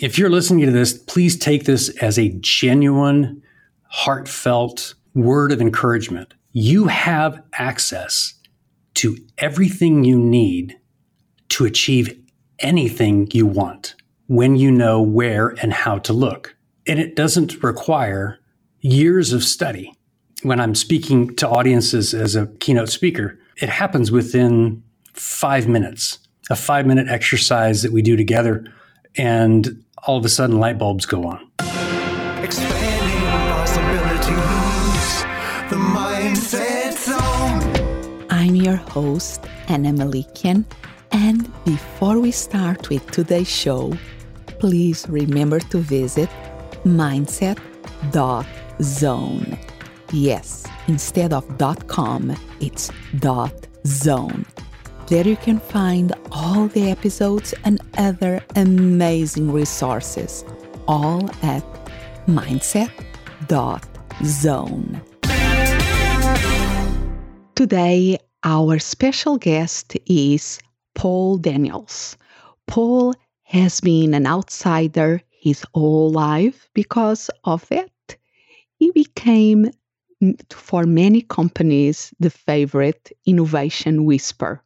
if you're listening to this, please take this as a genuine, heartfelt word of encouragement. You have access to everything you need to achieve anything you want when you know where and how to look. And it doesn't require years of study. When I'm speaking to audiences as a keynote speaker, it happens within five minutes, a five minute exercise that we do together. And all of a sudden, light bulbs go on. Expanding possibilities, the mindset zone. I'm your host, Anna Melikian. And before we start with today's show, please remember to visit mindset.zone. Yes, instead of .com, it's .zone. There you can find all the episodes and other amazing resources, all at mindset.zone. Today, our special guest is Paul Daniels. Paul has been an outsider his whole life because of it. He became, for many companies, the favorite innovation whisper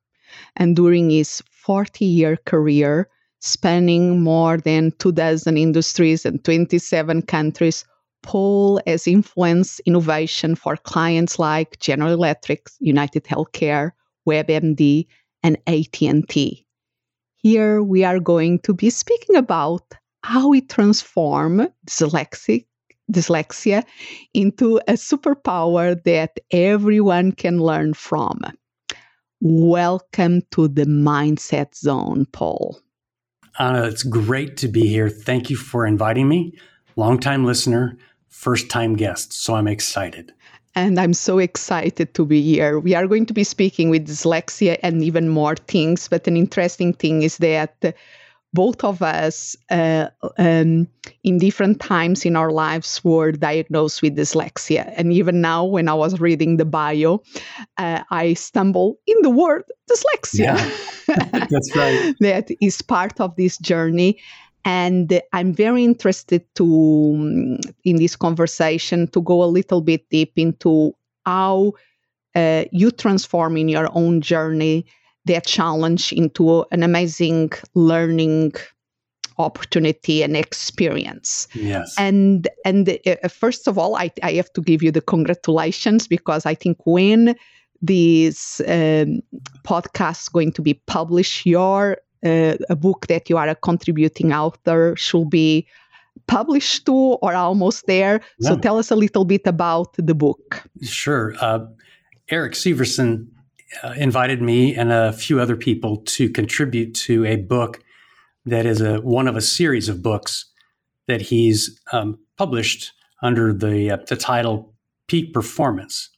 and during his 40 year career, spanning more than two dozen industries and 27 countries, Paul has influenced innovation for clients like General Electric, United Healthcare, WebMD, and AT&T. Here we are going to be speaking about how we transform dyslexic, dyslexia into a superpower that everyone can learn from. Welcome to the Mindset Zone, Paul. Anna, it's great to be here. Thank you for inviting me. Longtime listener, first time guest. So I'm excited. And I'm so excited to be here. We are going to be speaking with dyslexia and even more things. But an interesting thing is that both of us uh, um, in different times in our lives were diagnosed with dyslexia. And even now when i was reading the bio uh, i stumble in the word dyslexia. Yeah, that's right. That is part of this journey. And i'm very interested to um, in this conversation to go a little bit deep into how uh, you transform in your own journey their challenge into an amazing learning opportunity and experience. Yes. And and uh, first of all, I, I have to give you the congratulations because I think when this um, podcast is going to be published, your uh, a book that you are a contributing author should be published to or almost there. Yeah. So tell us a little bit about the book. Sure. Uh, Erik Seversen uh, invited me and a few other people to contribute to a book that is a one of a series of books that he's um, published under the uh, the title Peak Performance.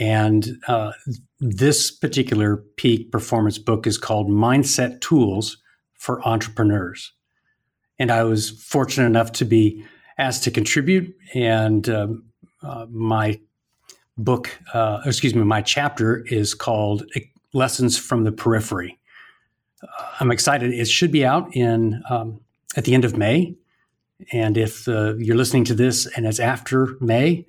And uh, this particular peak performance book is called Mindset Tools for Entrepreneurs. And I was fortunate enough to be asked to contribute, and um, uh, my book, uh, excuse me, my chapter is called Lessons from the Periphery. Uh, I'm excited. It should be out in um, at the end of May. And if uh, you're listening to this and it's after May,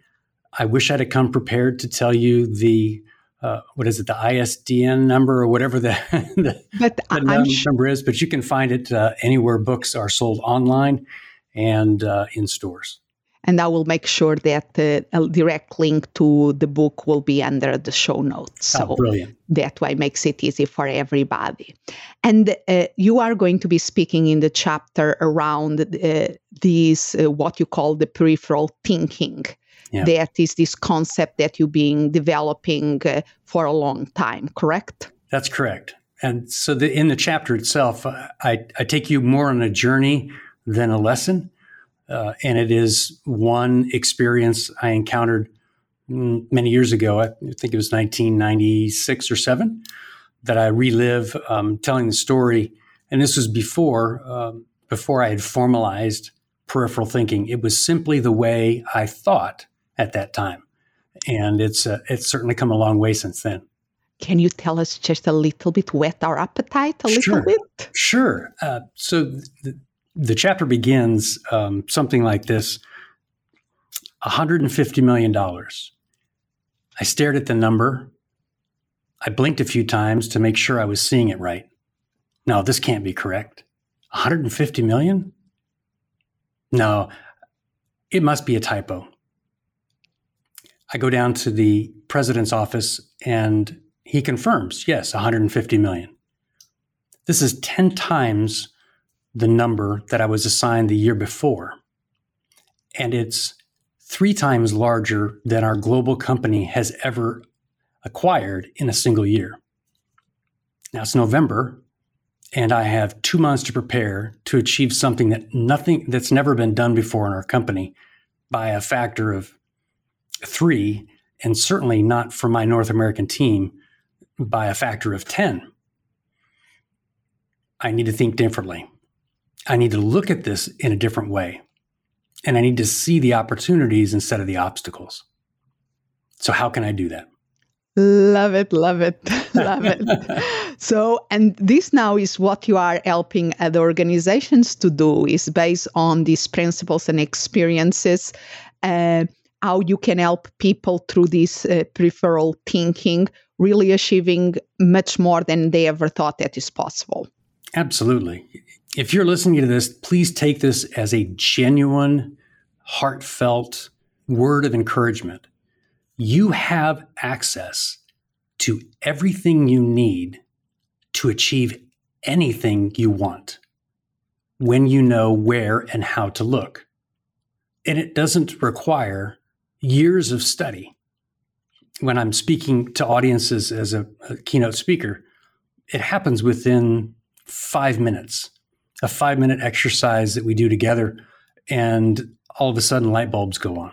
I wish I'd have come prepared to tell you the uh, what is it, the ISDN number or whatever the, the, but the number, number is. But you can find it uh, anywhere books are sold online and uh, in stores and I will make sure that uh, a direct link to the book will be under the show notes. Oh, so brilliant. that way makes it easy for everybody. And uh, you are going to be speaking in the chapter around uh, these uh, what you call the peripheral thinking. Yeah. That is this concept that you've been developing uh, for a long time, correct? That's correct. And so the, in the chapter itself, I, I take you more on a journey than a lesson uh, and it is one experience I encountered many years ago. I think it was 1996 or seven that I relive um, telling the story. And this was before um, before I had formalized peripheral thinking. It was simply the way I thought at that time, and it's uh, it's certainly come a long way since then. Can you tell us just a little bit, whet our appetite a sure. little bit? Sure. Uh, so, the, the chapter begins um, something like this $150 million. I stared at the number. I blinked a few times to make sure I was seeing it right. No, this can't be correct. 150 million? No, it must be a typo. I go down to the president's office and he confirms, yes, 150 million. This is 10 times the number that I was assigned the year before. And it's three times larger than our global company has ever acquired in a single year. Now it's November, and I have two months to prepare to achieve something that nothing that's never been done before in our company by a factor of three, and certainly not for my North American team by a factor of 10. I need to think differently. I need to look at this in a different way. And I need to see the opportunities instead of the obstacles. So, how can I do that? Love it, love it, love it. so, and this now is what you are helping other organizations to do is based on these principles and experiences, uh, how you can help people through this uh, peripheral thinking, really achieving much more than they ever thought that is possible. Absolutely. If you're listening to this, please take this as a genuine, heartfelt word of encouragement. You have access to everything you need to achieve anything you want when you know where and how to look. And it doesn't require years of study. When I'm speaking to audiences as a, a keynote speaker, it happens within five minutes, a five minute exercise that we do together, and all of a sudden light bulbs go on.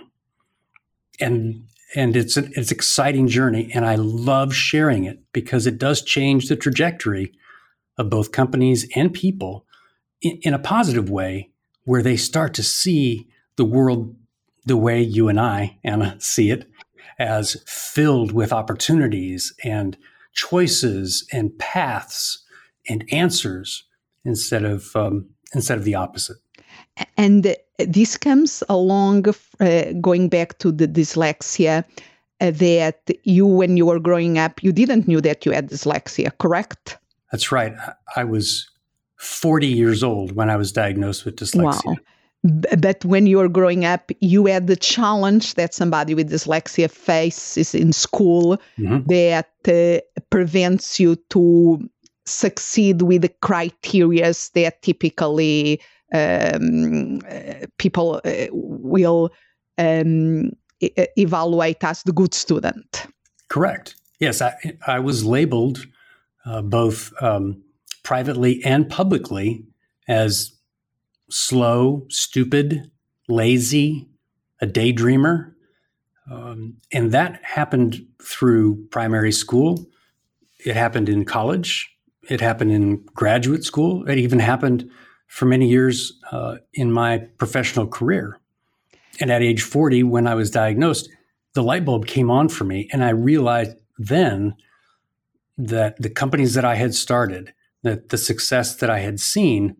And and it's an it's exciting journey, and I love sharing it because it does change the trajectory of both companies and people in, in a positive way, where they start to see the world the way you and I, Anna, see it, as filled with opportunities and choices and paths and answers instead of um, instead of the opposite. And this comes along, uh, going back to the dyslexia, uh, that you, when you were growing up, you didn't knew that you had dyslexia, correct? That's right. I was 40 years old when I was diagnosed with dyslexia. Wow. But when you were growing up, you had the challenge that somebody with dyslexia faces in school mm-hmm. that uh, prevents you to succeed with the criteria that typically um, people uh, will um, evaluate as the good student. Correct. Yes, I, I was labeled uh, both um, privately and publicly as slow, stupid, lazy, a daydreamer. Um, and that happened through primary school. It happened in college. It happened in graduate school. It even happened for many years uh, in my professional career. And at age 40, when I was diagnosed, the light bulb came on for me. And I realized then that the companies that I had started, that the success that I had seen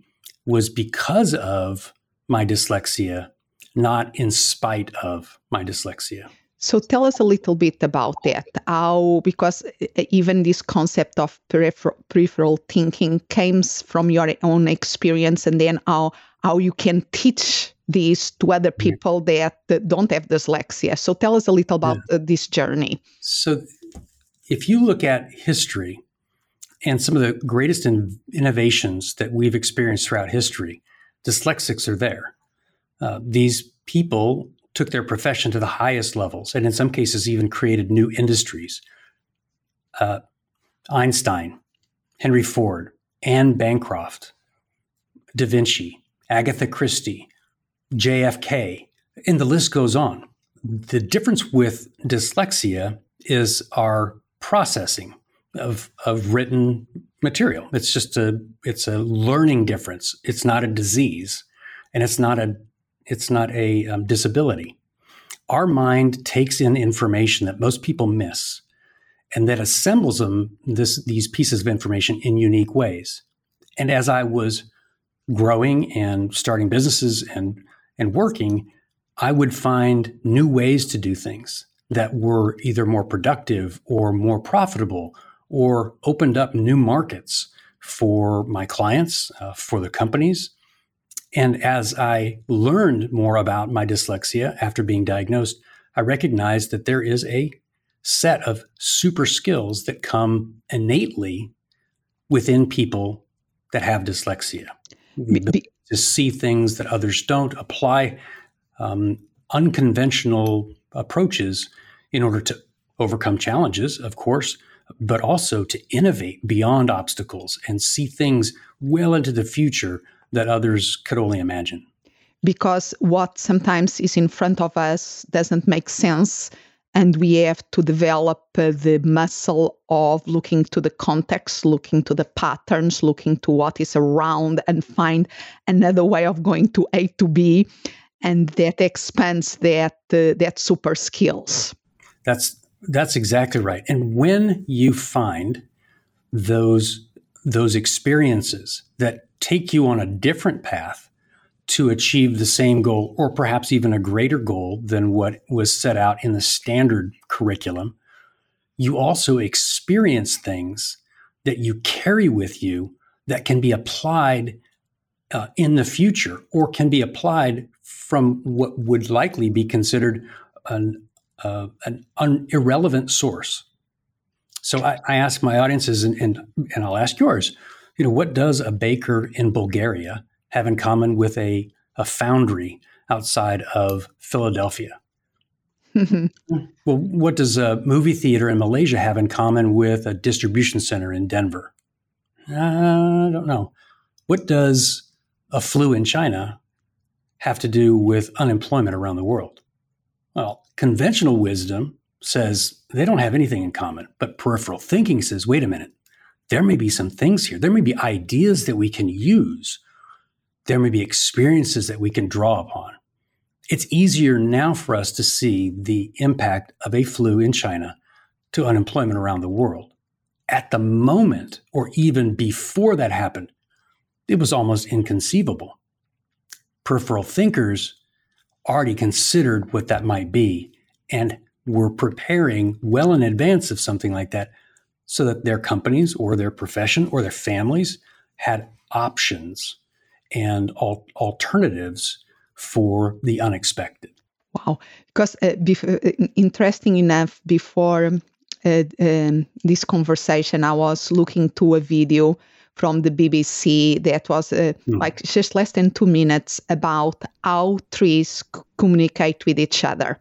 was because of my dyslexia, not in spite of my dyslexia. So tell us a little bit about that. How, because even this concept of peripheral, peripheral thinking comes from your own experience, and then how how you can teach this to other people that, that don't have dyslexia. So tell us a little about yeah. this journey. So, if you look at history and some of the greatest in, innovations that we've experienced throughout history, dyslexics are there. Uh, these people took their profession to the highest levels, and in some cases, even created new industries. Uh, Einstein, Henry Ford, Anne Bancroft, Da Vinci, Agatha Christie, JFK, and the list goes on. The difference with dyslexia is our processing of, of written material. It's just a it's a learning difference. It's not a disease, and it's not a it's not a um, disability. Our mind takes in information that most people miss and that assembles them this, these pieces of information in unique ways. And as I was growing and starting businesses and and working, I would find new ways to do things that were either more productive or more profitable or opened up new markets for my clients, uh, for the companies. And as I learned more about my dyslexia after being diagnosed, I recognized that there is a set of super skills that come innately within people that have dyslexia. Ability to see things that others don't, apply um, unconventional approaches in order to overcome challenges, of course, but also to innovate beyond obstacles and see things well into the future that others could only imagine. Because what sometimes is in front of us doesn't make sense. And we have to develop uh, the muscle of looking to the context, looking to the patterns, looking to what is around, and find another way of going to A to B. And that expands that, uh, that super skills. That's that's exactly right. And when you find those those experiences that take you on a different path to achieve the same goal or perhaps even a greater goal than what was set out in the standard curriculum, you also experience things that you carry with you that can be applied uh, in the future or can be applied from what would likely be considered an, uh, an un- irrelevant source. So I, I ask my audiences, and, and, and I'll ask yours. You know, what does a baker in Bulgaria have in common with a a foundry outside of Philadelphia? well, what does a movie theater in Malaysia have in common with a distribution center in Denver? Uh, I don't know. What does a flu in China have to do with unemployment around the world? Well, conventional wisdom says they don't have anything in common, but peripheral thinking says, wait a minute, there may be some things here. There may be ideas that we can use. There may be experiences that we can draw upon. It's easier now for us to see the impact of a flu in China to unemployment around the world. At the moment, or even before that happened, it was almost inconceivable. Peripheral thinkers already considered what that might be and were preparing well in advance of something like that so that their companies or their profession or their families had options and al- alternatives for the unexpected. Wow. Because uh, bef- uh, interesting enough, before uh, um, this conversation, I was looking to a video from the BBC that was uh, mm. like just less than two minutes about how trees c- communicate with each other.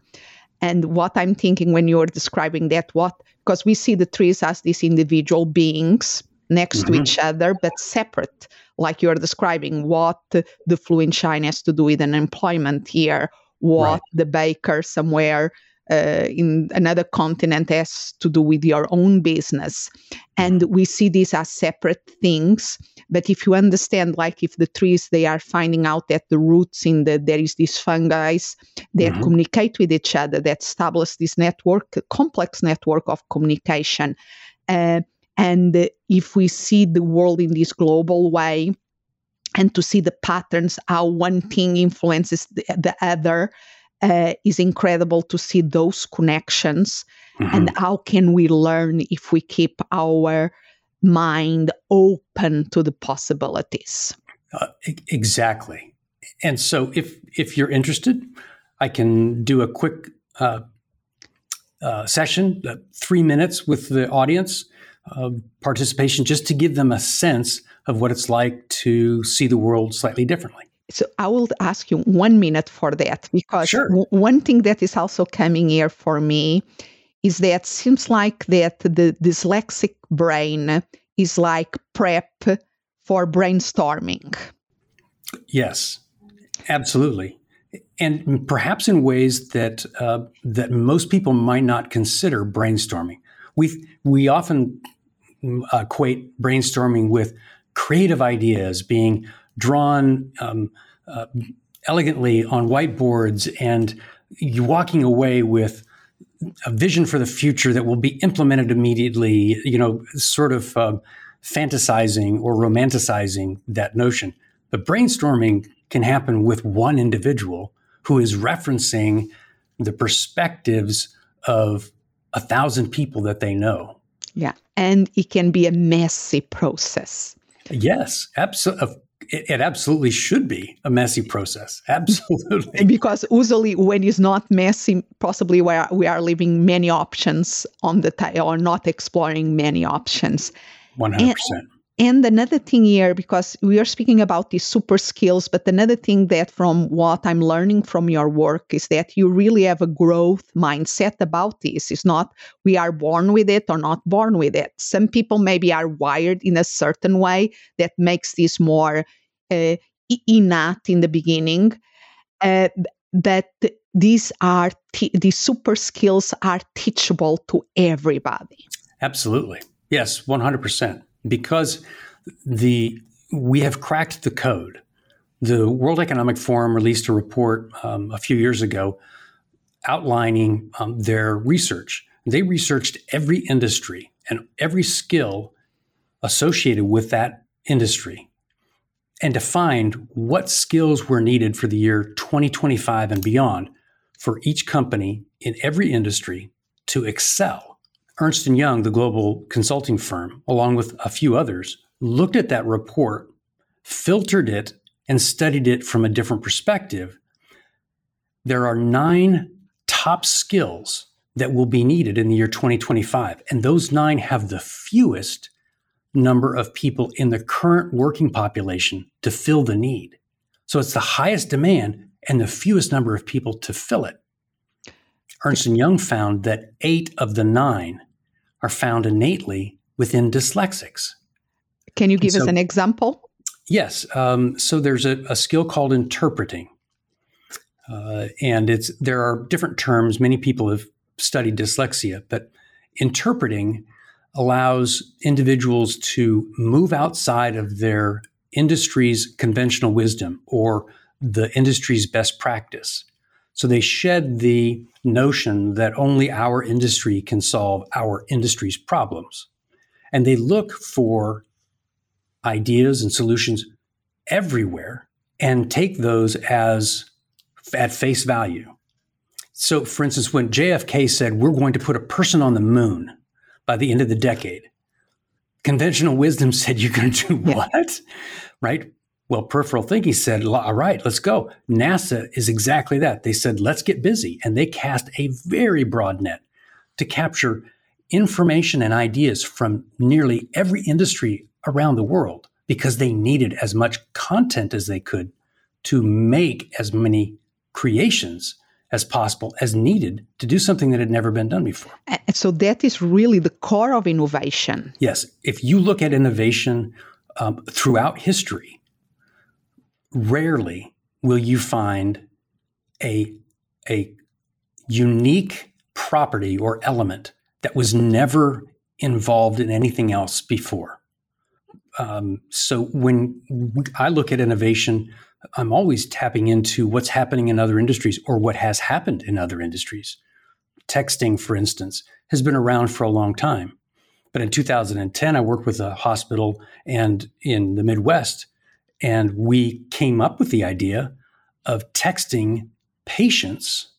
And what I'm thinking when you're describing that, what because we see the trees as these individual beings next mm-hmm. to each other, but separate, like you're describing what the flu in China has to do with unemployment here, what right. the baker somewhere uh, in another continent has to do with your own business. And we see these as separate things. But if you understand, like if the trees, they are finding out that the roots in the, there is these fungi that mm-hmm. communicate with each other, that establish this network, complex network of communication. Uh, and if we see the world in this global way, and to see the patterns, how one thing influences the, the other, uh, is incredible to see those connections mm-hmm. and how can we learn if we keep our mind open to the possibilities. Uh, exactly. And so if if you're interested i can do a quick uh, uh session uh, three minutes with the audience participation just to give them a sense of what it's like to see the world slightly differently so I will ask you one minute for that because sure. w- one thing that is also coming here for me is that seems like that the dyslexic brain is like prep for brainstorming. Yes, absolutely, and perhaps in ways that uh, that most people might not consider brainstorming. We we often mm, equate brainstorming with creative ideas being drawn um, uh, elegantly on whiteboards and you walking away with a vision for the future that will be implemented immediately, you know, sort of uh, fantasizing or romanticizing that notion. But brainstorming can happen with one individual who is referencing the perspectives of a thousand people that they know. Yeah. And it can be a messy process. Yes, absolutely. It, it, absolutely should be a messy process. Absolutely. because usually when it's not messy, possibly we are, we are leaving many options on the table or not exploring many options. 100%. And, and another thing here, because we are speaking about these super skills, but another thing that from what I'm learning from your work is that you really have a growth mindset about this. It's not we are born with it or not born with it. Some people maybe are wired in a certain way that makes this more uh, innate in the beginning. Uh, but these are t- these super skills are teachable to everybody. Absolutely. Yes, 100% because the we have cracked the code. The World Economic Forum released a report um, a few years ago outlining um, their research. They researched every industry and every skill associated with that industry and defined what skills were needed for the year 2025 and beyond for each company in every industry to excel Ernst & Young, the global consulting firm, along with a few others, looked at that report, filtered it, and studied it from a different perspective. There are nine top skills that will be needed in the year 2025, and those nine have the fewest number of people in the current working population to fill the need. So it's the highest demand and the fewest number of people to fill it. Ernst & Young found that eight of the nine are found innately within dyslexics. Can you give so, us an example? Yes. Um, so there's a, a, skill called interpreting, uh, and it's there are different terms. Many people have studied dyslexia, but interpreting allows individuals to move outside of their industry's conventional wisdom or the industry's best practice. So they shed the notion that only our industry can solve our industry's problems. And they look for ideas and solutions everywhere and take those as at face value. So, for instance, when JFK said, We're going to put a person on the moon by the end of the decade, conventional wisdom said, You're going to do what? Yeah. Right? Well, peripheral thinking said, all right, let's go. NASA is exactly that. They said, let's get busy. And they cast a very broad net to capture information and ideas from nearly every industry around the world because they needed as much content as they could to make as many creations as possible as needed to do something that had never been done before. And so that is really the core of innovation. Yes. If you look at innovation um, throughout history, rarely will you find a, a unique property or element that was never involved in anything else before. Um, so when I look at innovation, I'm always tapping into what's happening in other industries or what has happened in other industries. Texting, for instance, has been around for a long time. But in 2010, I worked with a hospital and in the Midwest and we came up with the idea of texting patients.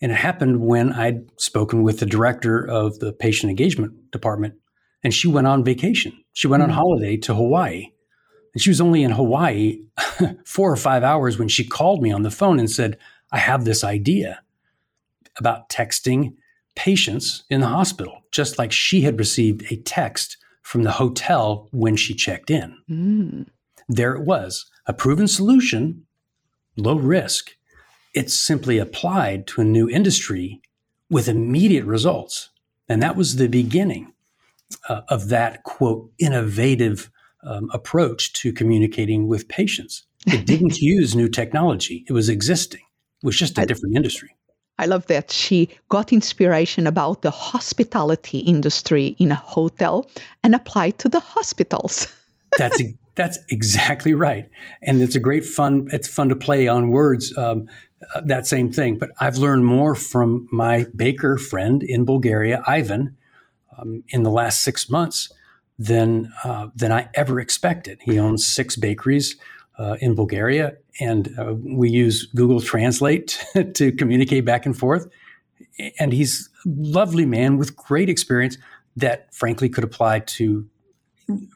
And it happened when I'd spoken with the director of the patient engagement department, and she went on vacation. She went mm-hmm. on holiday to Hawaii. And she was only in Hawaii four or five hours when she called me on the phone and said, I have this idea about texting patients in the hospital, just like she had received a text from the hotel when she checked in. Mm there it was a proven solution, low risk. It's simply applied to a new industry with immediate results. And that was the beginning uh, of that, quote, innovative um, approach to communicating with patients. It didn't use new technology, it was existing, it was just a different industry. I love that she got inspiration about the hospitality industry in a hotel and applied to the hospitals. That's that's exactly right, and it's a great fun. It's fun to play on words. Um, uh, that same thing, but I've learned more from my baker friend in Bulgaria, Ivan, um, in the last six months than uh, than I ever expected. He owns six bakeries. uh, in Bulgaria, and uh, we use Google Translate to communicate back and forth. And he's a lovely man with great experience that, frankly, could apply to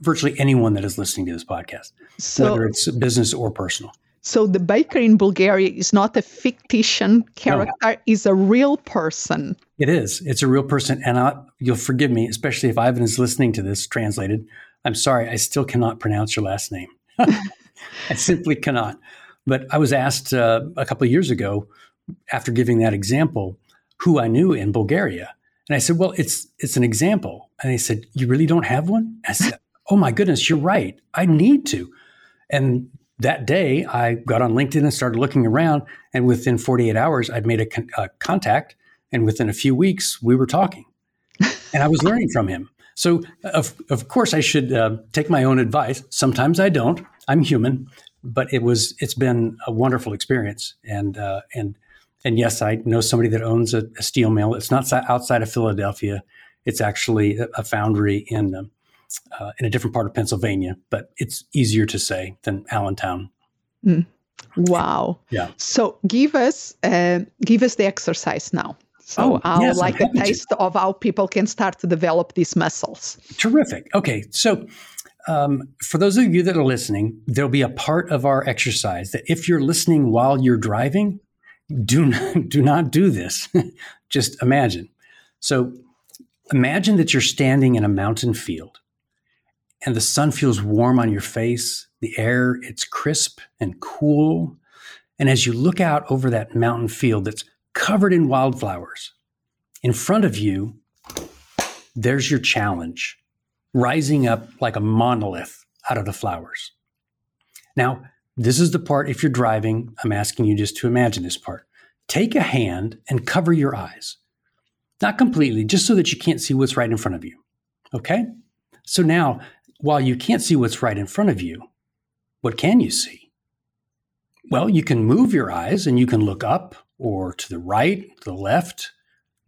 virtually anyone that is listening to this podcast, so, whether it's business or personal. So the baker in Bulgaria is not a fictitious character; no. is a real person. It is. It's a real person, and I, you'll forgive me, especially if Ivan is listening to this translated. I'm sorry, I still cannot pronounce your last name. I simply cannot. But I was asked uh, a couple of years ago, after giving that example, who I knew in Bulgaria, and I said, "Well, it's it's an example." And they said, "You really don't have one?" I said, "Oh my goodness, you're right. I need to." And that day, I got on LinkedIn and started looking around, and within 48 hours, I'd made a, con- a contact, and within a few weeks, we were talking, and I was learning from him. So, of of course, I should uh, take my own advice. Sometimes I don't. I'm human, but it was it's been a wonderful experience, and uh, and and yes, I know somebody that owns a, a, steel mill. It's not outside of Philadelphia. It's actually a, a foundry in um, uh, in a different part of Pennsylvania, but it's easier to say than Allentown. Mm. Wow. Yeah. So give us uh, give us the exercise now. So oh, I'll yes, like a taste to. of how people can start to develop these muscles. Terrific. Okay, so. Um, for those of you that are listening, there'll be a part of our exercise that if you're listening while you're driving, do not, do not do this. Just imagine. So imagine that you're standing in a mountain field and the sun feels warm on your face. The air, it's crisp and cool. And as you look out over that mountain field that's covered in wildflowers, in front of you, there's your challenge, rising up like a monolith out of the flowers. Now, this is the part, if you're driving, I'm asking you just to imagine this part. Take a hand and cover your eyes. Not completely, just so that you can't see what's right in front of you. Okay? So now while you can't see what's right in front of you, what can you see? Well, you can move your eyes and you can look up or to the right, to the left,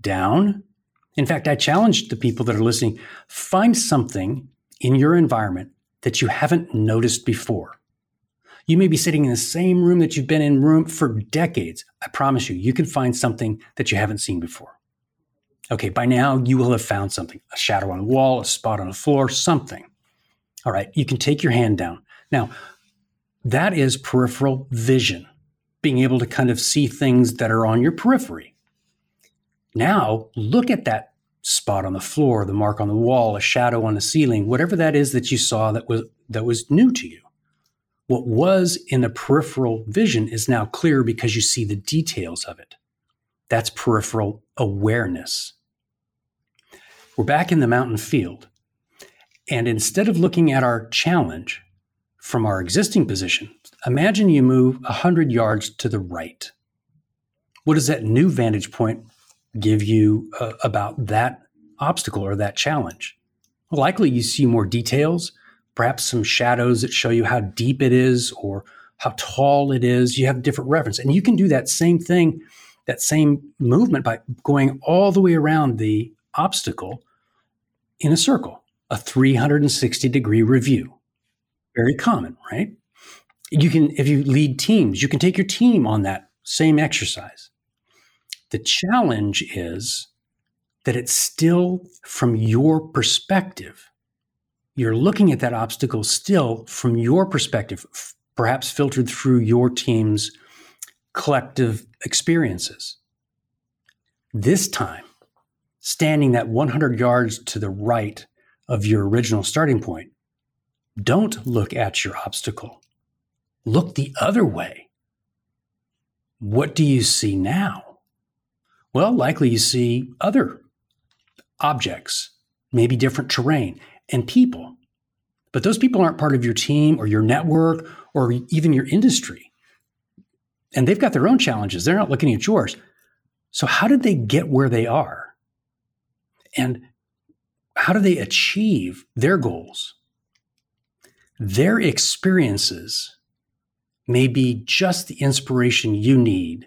down. In fact, I challenge the people that are listening find something in your environment that you haven't noticed before. You may be sitting in the same room that you've been in room for decades. I promise you, you can find something that you haven't seen before. Okay, by now you will have found something a shadow on the wall, a spot on the floor, something. All right, you can take your hand down. Now, that is peripheral vision, being able to kind of see things that are on your periphery. Now, look at that spot on the floor, the mark on the wall, a shadow on the ceiling, whatever that is that you saw that was that was new to you. What was in the peripheral vision is now clear because you see the details of it. That's peripheral awareness. We're back in the mountain field. And instead of looking at our challenge from our existing position, imagine you move 100 yards to the right. What does that new vantage point give you uh, about that obstacle or that challenge? Well, likely you see more details, perhaps some shadows that show you how deep it is or how tall it is. You have different reference. And you can do that same thing, that same movement by going all the way around the obstacle in a circle a 360 degree review. Very common, right? You can, if you lead teams, you can take your team on that same exercise. The challenge is that it's still from your perspective. You're looking at that obstacle still from your perspective, perhaps filtered through your team's collective experiences. This time, standing that 100 yards to the right of your original starting point. Don't look at your obstacle. Look the other way. What do you see now? Well, likely you see other objects, maybe different terrain, and people. But those people aren't part of your team or your network or even your industry. And they've got their own challenges. They're not looking at yours. So, how did they get where they are? And how do they achieve their goals? Their experiences may be just the inspiration you need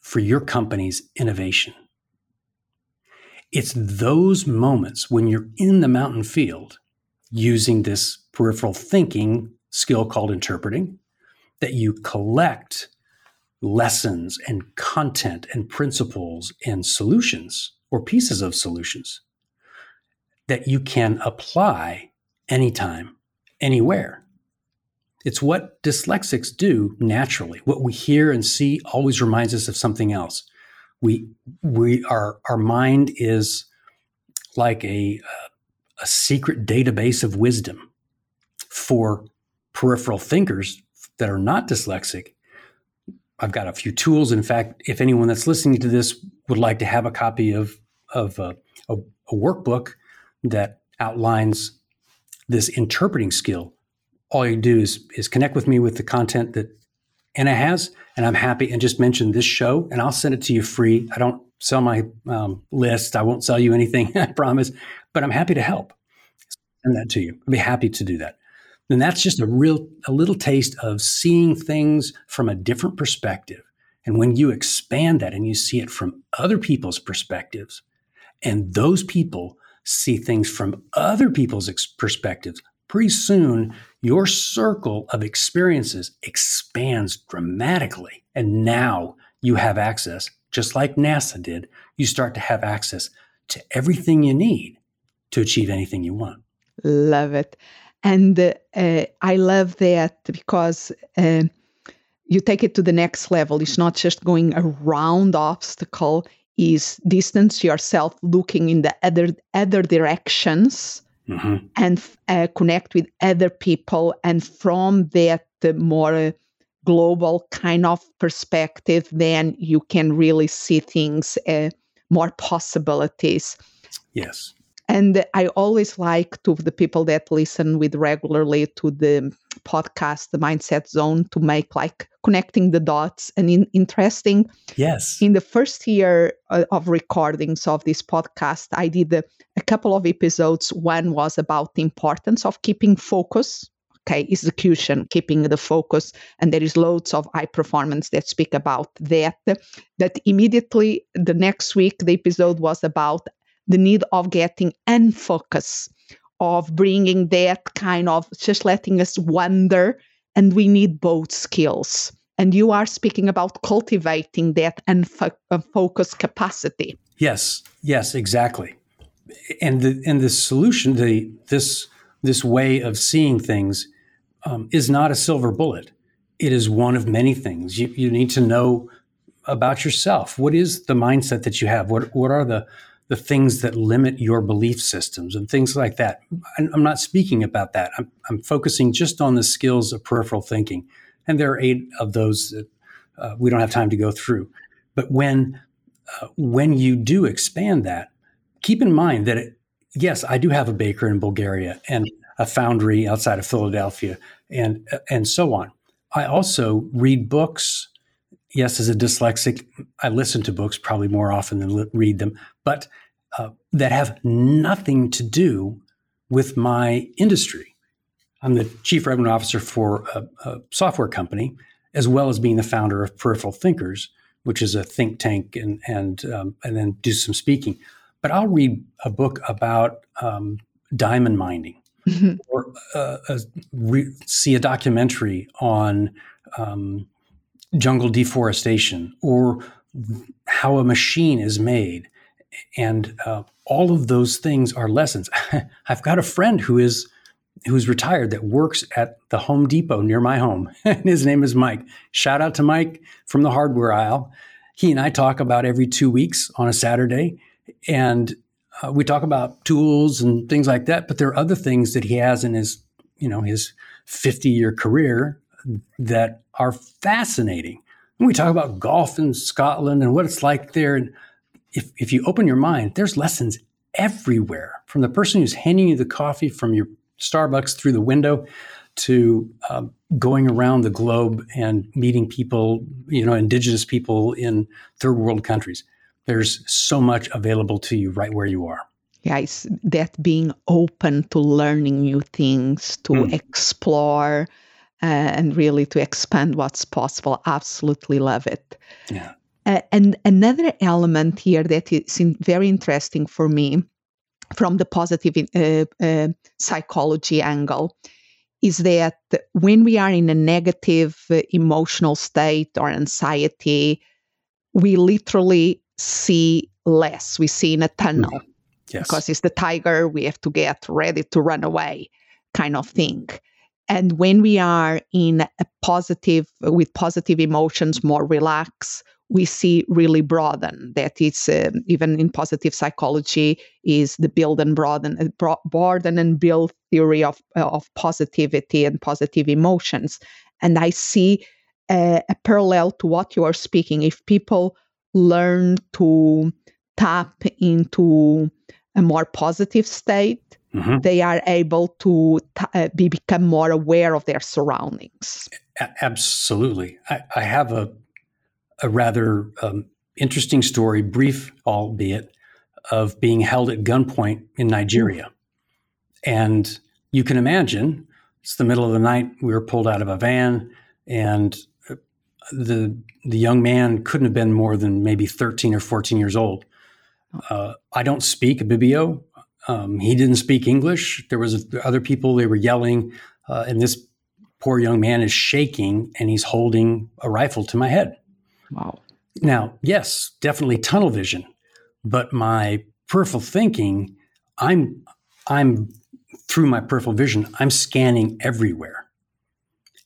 for your company's innovation. It's those moments when you're in the mountain field using this peripheral thinking skill called interpreting, that you collect lessons and content and principles and solutions or pieces of solutions that you can apply anytime, anywhere. It's what dyslexics do naturally. What we hear and see always reminds us of something else. We, we, our, our mind is like a, a secret database of wisdom for peripheral thinkers that are not dyslexic. I've got a few tools. In fact, if anyone that's listening to this would like to have a copy of, of uh, a, a workbook that outlines this interpreting skill, all you do is, is connect with me with the content that Anna has, and I'm happy. And just mention this show, and I'll send it to you free. I don't sell my um, list. I won't sell you anything, I promise, but I'm happy to help. Send that to you. I'd be happy to do that. And that's just a real, a little taste of seeing things from a different perspective. And when you expand that and you see it from other people's perspectives, and those people see things from other people's ex- perspectives, pretty soon your circle of experiences expands dramatically. And now you have access, just like NASA did, you start to have access to everything you need to achieve anything you want. Love it. And uh, I love that because uh, you take it to the next level. It's not just going around obstacle, is distance yourself looking in the other other directions mm-hmm. and uh, connect with other people and from that more global kind of perspective then you can really see things uh, more possibilities yes and I always like to the people that listen with regularly to the podcast, the Mindset Zone, to make like connecting the dots and in, interesting. Yes. In the first year uh, of recordings of this podcast, I did a, a couple of episodes. One was about the importance of keeping focus okay execution keeping the focus and there is loads of high performance that speak about that that immediately the next week the episode was about the need of getting and focus, of bringing that kind of just letting us wonder. And we need both skills. And you are speaking about cultivating that and uh, focus capacity. Yes, yes, exactly. And the and the solution, the this this way of seeing things, um, is not a silver bullet. It is one of many things. You you need to know about yourself. What is the mindset that you have? What what are the the things that limit your belief systems and things like that. I'm not speaking about that. I'm, I'm focusing just on the skills of peripheral thinking. And there are eight of those that uh, we don't have time to go through. But when, uh, when you do expand that, keep in mind that, it, yes, I do have a baker in Bulgaria and a foundry outside of Philadelphia and, and so on. I also read books yes, as a dyslexic, I listen to books probably more often than read them, but uh, that have nothing to do with my industry. I'm the chief revenue officer for a, a, software company, as well as being the founder of Peripheral Thinkers, which is a think tank, and and um, and then do some speaking. But I'll read a book about um, diamond mining, mm-hmm. or uh, a, re- see a documentary on um, jungle deforestation or how a machine is made. And uh, all of those things are lessons. I've got a friend who is who's retired that works at the Home Depot near my home. and his name is Mike. Shout out to Mike from the hardware aisle. He and I talk about every two weeks on a Saturday. And uh, we talk about tools and things like that. But there are other things that he has in his, you know, his 50 year career that are fascinating. When we talk about golf in Scotland and what it's like there, and if, if you open your mind, there's lessons everywhere from the person who's handing you the coffee from your Starbucks through the window to um, going around the globe and meeting people, you know, indigenous people in third world countries. There's so much available to you right where you are. Yes, that being open to learning new things, to mm. explore, and really to expand what's possible. Absolutely love it. Yeah. Uh, and another element here that is in, very interesting for me from the positive uh, uh, psychology angle is that when we are in a negative uh, emotional state or anxiety, we literally see less. We see in a tunnel. Mm-hmm. Yes. Because it's the tiger, we have to get ready to run away, kind of thing. And when we are in a positive, with positive emotions, more relaxed, we see really broaden. That it's uh, even in positive psychology is the build and broaden, uh, broaden and build theory of of positivity and positive emotions. And I see a parallel to what you are speaking. If people learn to tap into a more positive state, mm-hmm. they are able to t- uh, be, become more aware of their surroundings. A- absolutely. I, I, have a, a rather um, interesting story, brief albeit, of being held at gunpoint in Nigeria. Mm-hmm. And you can imagine, it's the middle of the night. We were pulled out of a van, and uh, the the young man couldn't have been more than maybe 13 or 14 years old. Oh. Uh, I don't speak Ibibio. Um, he didn't speak English. There was other people. They were yelling, uh, and this poor young man is shaking, and he's holding a rifle to my head. Wow. Now, yes, definitely tunnel vision, but my peripheral thinking, I'm I'm through my peripheral vision, I'm scanning everywhere.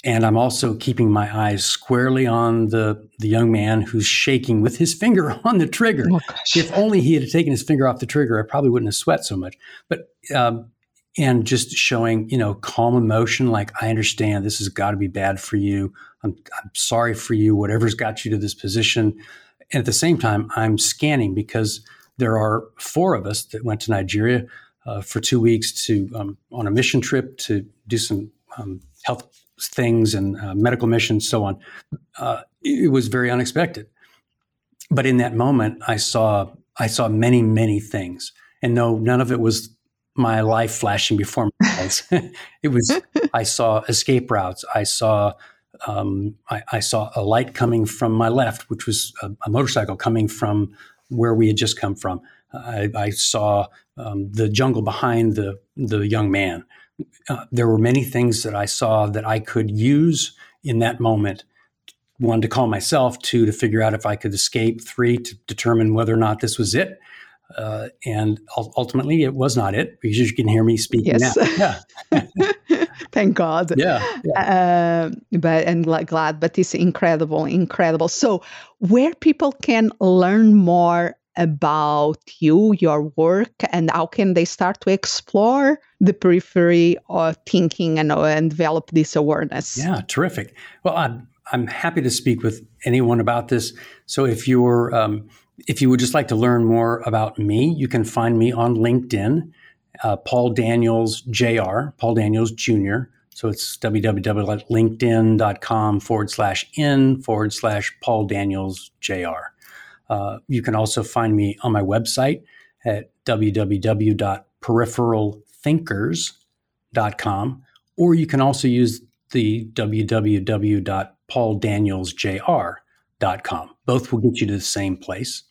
And I'm also keeping my eyes squarely on the, the young man who's shaking with his finger on the trigger. Oh, if only he had taken his finger off the trigger, I probably wouldn't have sweat so much. But um, and just showing, you know, calm emotion, like I understand this has got to be bad for you. I'm, I'm sorry for you. Whatever's got you to this position. And at the same time, I'm scanning because there are four of us that went to Nigeria uh, for two weeks to um, on a mission trip to do some um, health things and uh, medical missions, so on. Uh, it was very unexpected, but in that moment, I saw I saw many many things, and no, none of it was my life flashing before my eyes. it was I saw escape routes. I saw um, I, I, saw a light coming from my left, which was a, a motorcycle coming from where we had just come from. I, I saw um, the jungle behind the the young man. Uh, there were many things that I saw that I could use in that moment. One to call myself, two to figure out if I could escape, three to determine whether or not this was it. Uh, and ultimately, it was not it because you can hear me speaking yes. now. Yeah. Thank God. Yeah. yeah. Uh, but and glad, but it's incredible, incredible. So, where people can learn more about you, your work, and how can they start to explore the periphery of thinking and, uh, and develop this awareness? Yeah, terrific. Well, I'm, I'm happy to speak with anyone about this. So if you're um, if you would just like to learn more about me, you can find me on LinkedIn, uh, Paul Daniels Jr., Paul Daniels Jr. So it's www.linkedin.com forward slash in forward slash Paul Daniels Jr. Uh, you can also find me on my website at www.peripheralthinkers.com, or you can also use the www.pauldanielsjr.com. Both will get you to the same place.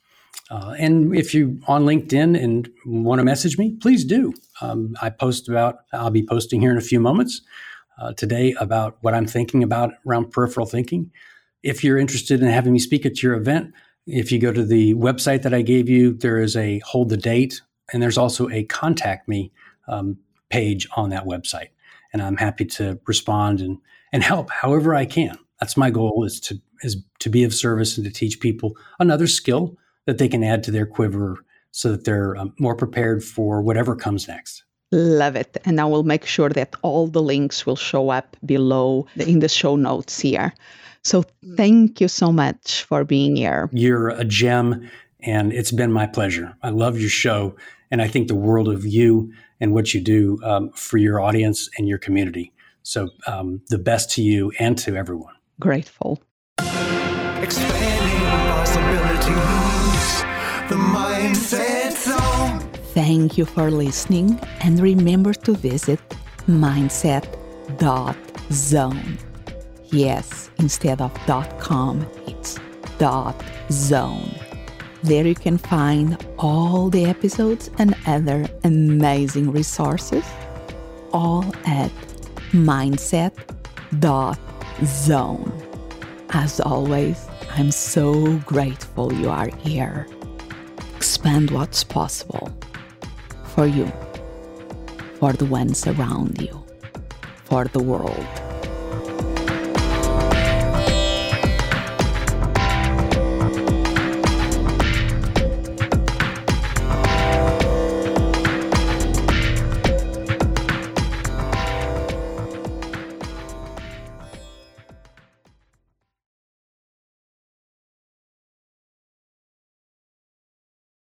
Uh, and if you're on LinkedIn and want to message me, please do. Um, I post about. I'll be posting here in a few moments uh, today about what I'm thinking about around peripheral thinking. If you're interested in having me speak at your event, if you go to the website that I gave you, there is a hold the date, and there's also a contact me um, page on that website. And I'm happy to respond and, and help however I can. That's my goal is to is to be of service and to teach people another skill that they can add to their quiver so that they're um, more prepared for whatever comes next. Love it. And I will make sure that all the links will show up below in the show notes here. So mm. thank you so much for being here. You're a gem, and it's been my pleasure. I love your show, and I think the world of you and what you do um, for your audience and your community. So um, the best to you and to everyone. Grateful. Expanding possibilities, the mindset zone. Thank you for listening, and remember to visit mindset.zone. Yes, instead of .com, it's .zone. There you can find all the episodes and other amazing resources, all at mindset.zone. As always, I'm so grateful you are here. Expand what's possible for you, for the ones around you, for the world.